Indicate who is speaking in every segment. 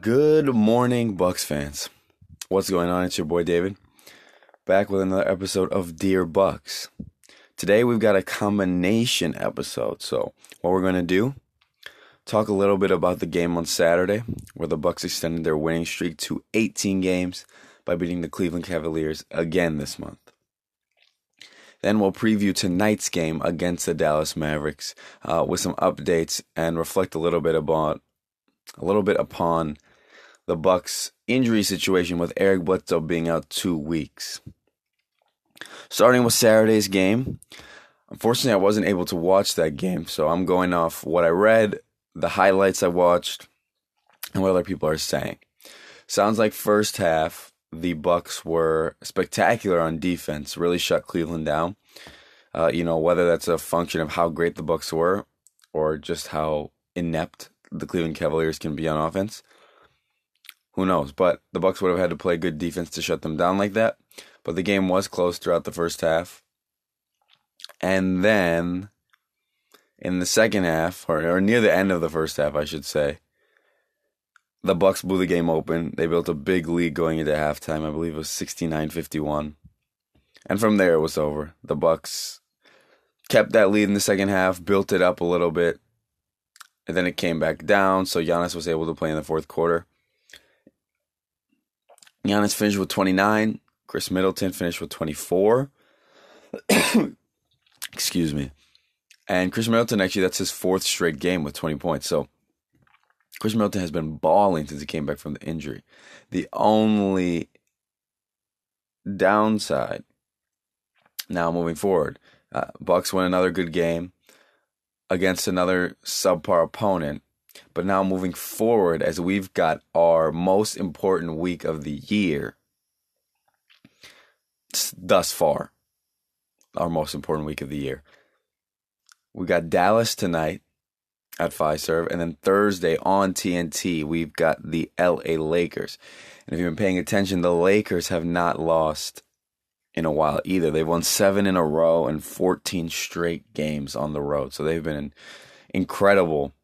Speaker 1: Good morning, Bucks fans. What's going on? It's your boy David, back with another episode of Dear Bucks. Today we've got a combination episode. So, what we're going to do talk a little bit about the game on Saturday where the Bucks extended their winning streak to 18 games by beating the Cleveland Cavaliers again this month. Then we'll preview tonight's game against the Dallas Mavericks uh, with some updates and reflect a little bit about a little bit upon the Bucks injury situation with Eric Bledsoe being out two weeks. Starting with Saturday's game, unfortunately I wasn't able to watch that game, so I'm going off what I read, the highlights I watched, and what other people are saying. Sounds like first half the Bucks were spectacular on defense, really shut Cleveland down. Uh, you know whether that's a function of how great the Bucks were, or just how inept the Cleveland Cavaliers can be on offense. Who knows? But the Bucks would have had to play good defense to shut them down like that. But the game was close throughout the first half. And then in the second half, or, or near the end of the first half, I should say, the Bucks blew the game open. They built a big lead going into halftime. I believe it was 69-51. And from there it was over. The Bucks kept that lead in the second half, built it up a little bit, and then it came back down. So Giannis was able to play in the fourth quarter. Giannis finished with 29. Khris Middleton finished with 24. Excuse me. And Khris Middleton, actually, that's his fourth straight game with 20 points. So Khris Middleton has been balling since he came back from the injury. The only downside now moving forward, uh, Bucks win another good game against another subpar opponent. But now moving forward, as we've got our most important week of the year thus far, our most important week of the year. We got Dallas tonight at Fiserv, and then Thursday on TNT, we've got the LA Lakers. And if you've been paying attention, the Lakers have not lost in a while either. They've won seven in a row and 14 straight games on the road. So they've been in incredible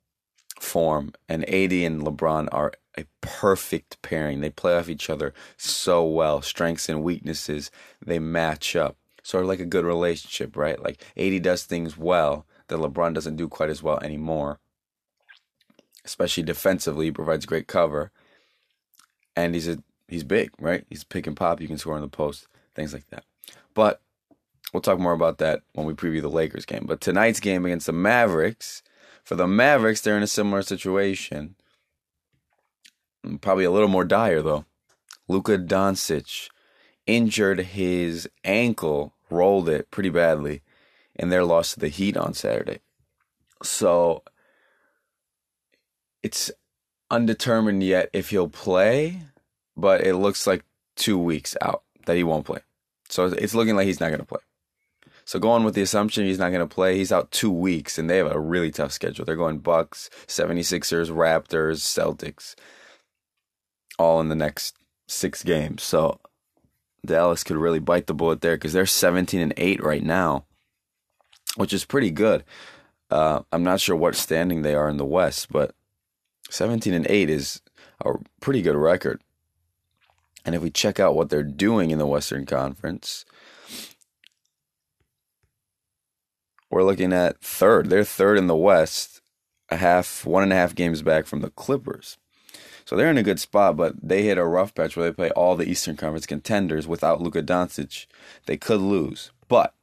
Speaker 1: form. And AD and LeBron are a perfect pairing. They play off each other so well. Strengths and weaknesses, they match up. Sort of like a good relationship, right? Like AD does things well that LeBron doesn't do quite as well anymore. Especially defensively, he provides great cover. And he's a he's big, right? He's pick and pop. You can score in the post things like that. But we'll talk more about that when we preview the Lakers game. But tonight's game against the Mavericks, for the Mavericks, they're in a similar situation. Mm, probably a little more dire though. Luka Doncic injured his ankle, rolled it pretty badly, and their lost to the Heat on Saturday. So it's undetermined yet if he'll play, but it looks like two weeks out that he won't play. So it's looking like he's not going to play. So going with the assumption he's not going to play, he's out two weeks, and they have a really tough schedule. They're going Bucks, 76ers, Raptors, Celtics, all in the next six games. So Dallas could really bite the bullet there because they're 17 and 8 right now, which is pretty good. Uh, I'm not sure what standing they are in the West, but 17 and 8 is a pretty good record. And if we check out what they're doing in the Western Conference, we're looking at third. They're third in the West, a half, one and a half games back from the Clippers. So they're in a good spot, but they hit a rough patch where they play all the Eastern Conference contenders without Luka Doncic. They could lose. But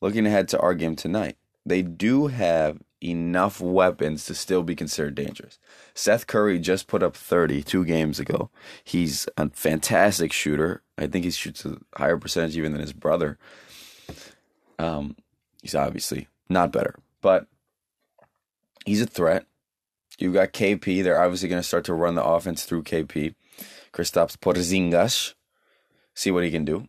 Speaker 1: looking ahead to our game tonight, they do have enough weapons to still be considered dangerous. Seth Curry just put up 30 two games ago. He's a fantastic shooter. I think he shoots a higher percentage even than his brother. Um, he's obviously not better, but he's a threat. You've got KP. They're obviously going to start to run the offense through KP. Kristaps Porzingis. See what he can do.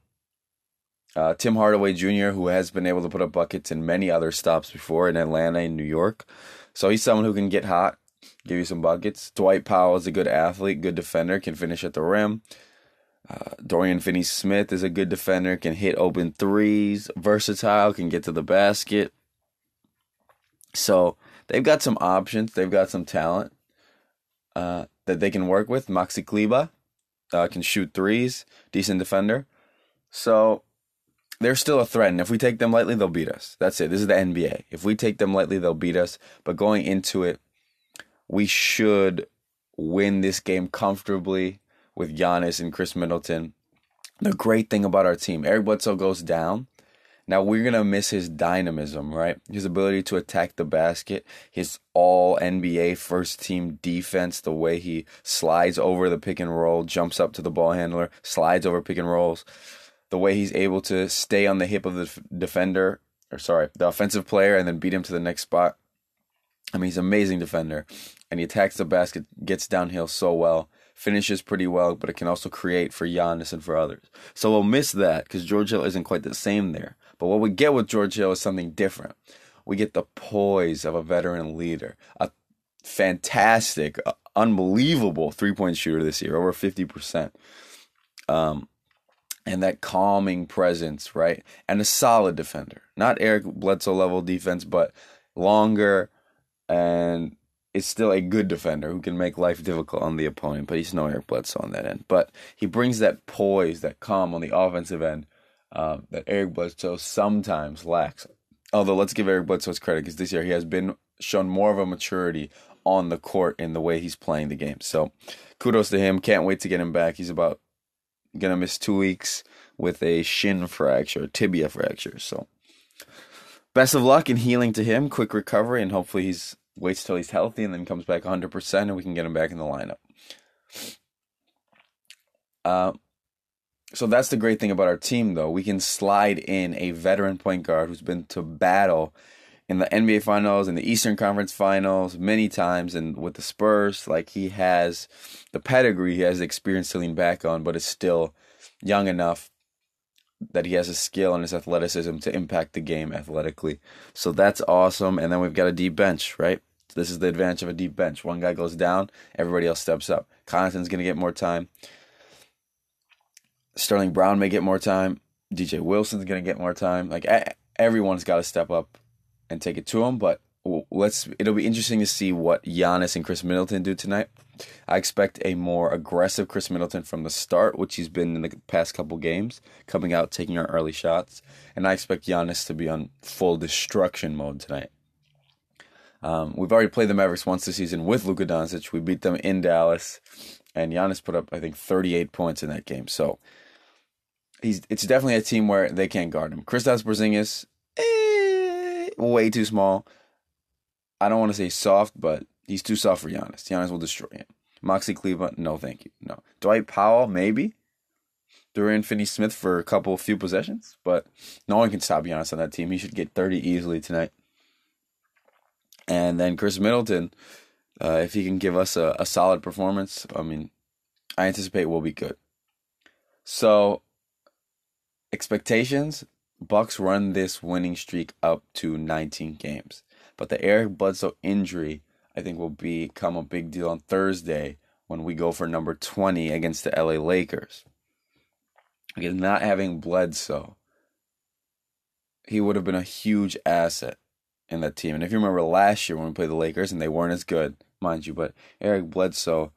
Speaker 1: Uh, Tim Hardaway Jr., who has been able to put up buckets in many other stops before in Atlanta and New York. So he's someone who can get hot, give you some buckets. Dwight Powell is a good athlete, good defender, can finish at the rim. Uh, Dorian Finney Smith is a good defender, can hit open threes, versatile, can get to the basket. So they've got some options, they've got some talent. Uh, that they can work with. Maxi Kleber uh, can shoot threes, decent defender. So they're still a threat. And if we take them lightly, they'll beat us. That's it. This is the NBA. If we take them lightly, they'll beat us. But going into it, we should win this game comfortably with Giannis and Khris Middleton. The great thing about our team, Eric Bledsoe goes down. Now we're gonna miss his dynamism, right? His ability to attack the basket, his all NBA first team defense, the way he slides over the pick and roll, jumps up to the ball handler, slides over pick and rolls, the way he's able to stay on the hip of the defender, or sorry, the offensive player, and then beat him to the next spot. I mean, he's an amazing defender, and he attacks the basket, gets downhill so well, finishes pretty well, but it can also create for Giannis and for others. So we'll miss that because George Hill isn't quite the same there. But what we get with George Hill is something different. We get the poise of a veteran leader, a fantastic, uh, unbelievable three point shooter this year, over 50%. Um, and that calming presence, right? And a solid defender. Not Eric Bledsoe level defense, but longer and is still a good defender who can make life difficult on the opponent, but he's no Eric Bledsoe on that end. But he brings that poise, that calm on the offensive end um, that Eric Bledsoe sometimes lacks. Although let's give Eric Bledsoe his credit because this year he has been shown more of a maturity on the court in the way he's playing the game. So kudos to him. Can't wait to get him back. He's about gonna miss two weeks with a shin fracture, tibia fracture. So best of luck in healing to him. Quick recovery, and hopefully he's waits till he's healthy and then comes back 100% and we can get him back in the lineup. Uh, so that's the great thing about our team, though. We can slide in a veteran point guard who's been to battle in the NBA Finals, in the Eastern Conference Finals, many times, and with the Spurs. Like he has the pedigree, he has the experience to lean back on, but is still young enough that he has a skill and his athleticism to impact the game athletically. So that's awesome. And then we've got a deep bench, right? This is the advantage of a deep bench. One guy goes down, everybody else steps up. Connaughton's going to get more time. Sterling Brown may get more time. DJ Wilson's going to get more time. Like everyone's got to step up and take it to him. But let's. It'll be interesting to see what Giannis and Khris Middleton do tonight. I expect a more aggressive Khris Middleton from the start, which he's been in the past couple games, coming out taking our early shots, and I expect Giannis to be on full destruction mode tonight. Um, we've already played the Mavericks once this season with Luka Doncic. We beat them in Dallas, and Giannis put up I think 38 points in that game. So he's it's definitely a team where they can't guard him. Kristaps Porzingis, way too small. I don't want to say soft, but he's too soft for Giannis. Giannis will destroy him. Maxi Kleber, no, thank you, no. Dwight Powell, maybe. Dorian Finney-Smith for a couple, few possessions, but no one can stop Giannis on that team. He should get 30 easily tonight. And then Khris Middleton, uh, if he can give us a, a solid performance, I mean, I anticipate we'll be good. So expectations, Bucks run this winning streak up to 19 games. But the Eric Bledsoe injury, I think, will become a big deal on Thursday when we go for number 20 against the LA Lakers. Because not having Bledsoe, he would have been a huge asset in that team. And if you remember last year when we played the Lakers and they weren't as good, mind you, but Eric Bledsoe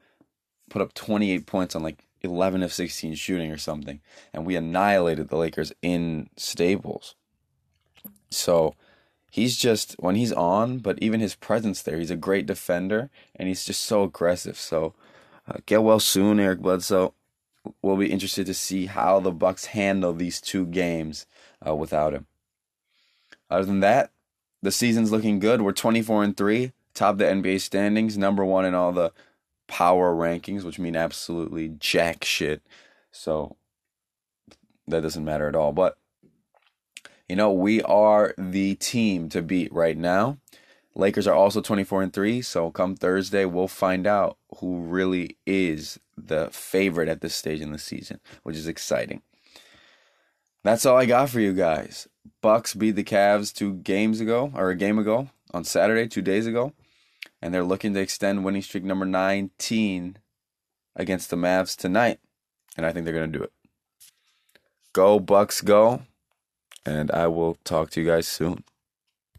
Speaker 1: put up 28 points on like 11 of 16 shooting or something, and we annihilated the Lakers in Staples. So he's just when he's on, but even his presence there, he's a great defender and he's just so aggressive. So uh, get well soon, Eric Bledsoe. We'll be interested to see how the Bucks handle these two games uh, without him. Other than that, the season's looking good. We're 24 and 3, top the NBA standings, number 1 in all the power rankings, which mean absolutely jack shit. So that doesn't matter at all. But you know, we are the team to beat right now. Lakers are also 24 and 3, so come Thursday we'll find out who really is the favorite at this stage in the season, which is exciting. That's all I got for you guys. Bucks beat the Cavs 2 games ago or a game ago on Saturday, 2 days ago and they're looking to extend winning streak number 19 against the Mavs tonight. And I think they're going to do it. Go, Bucks, go. And I will talk to you guys soon.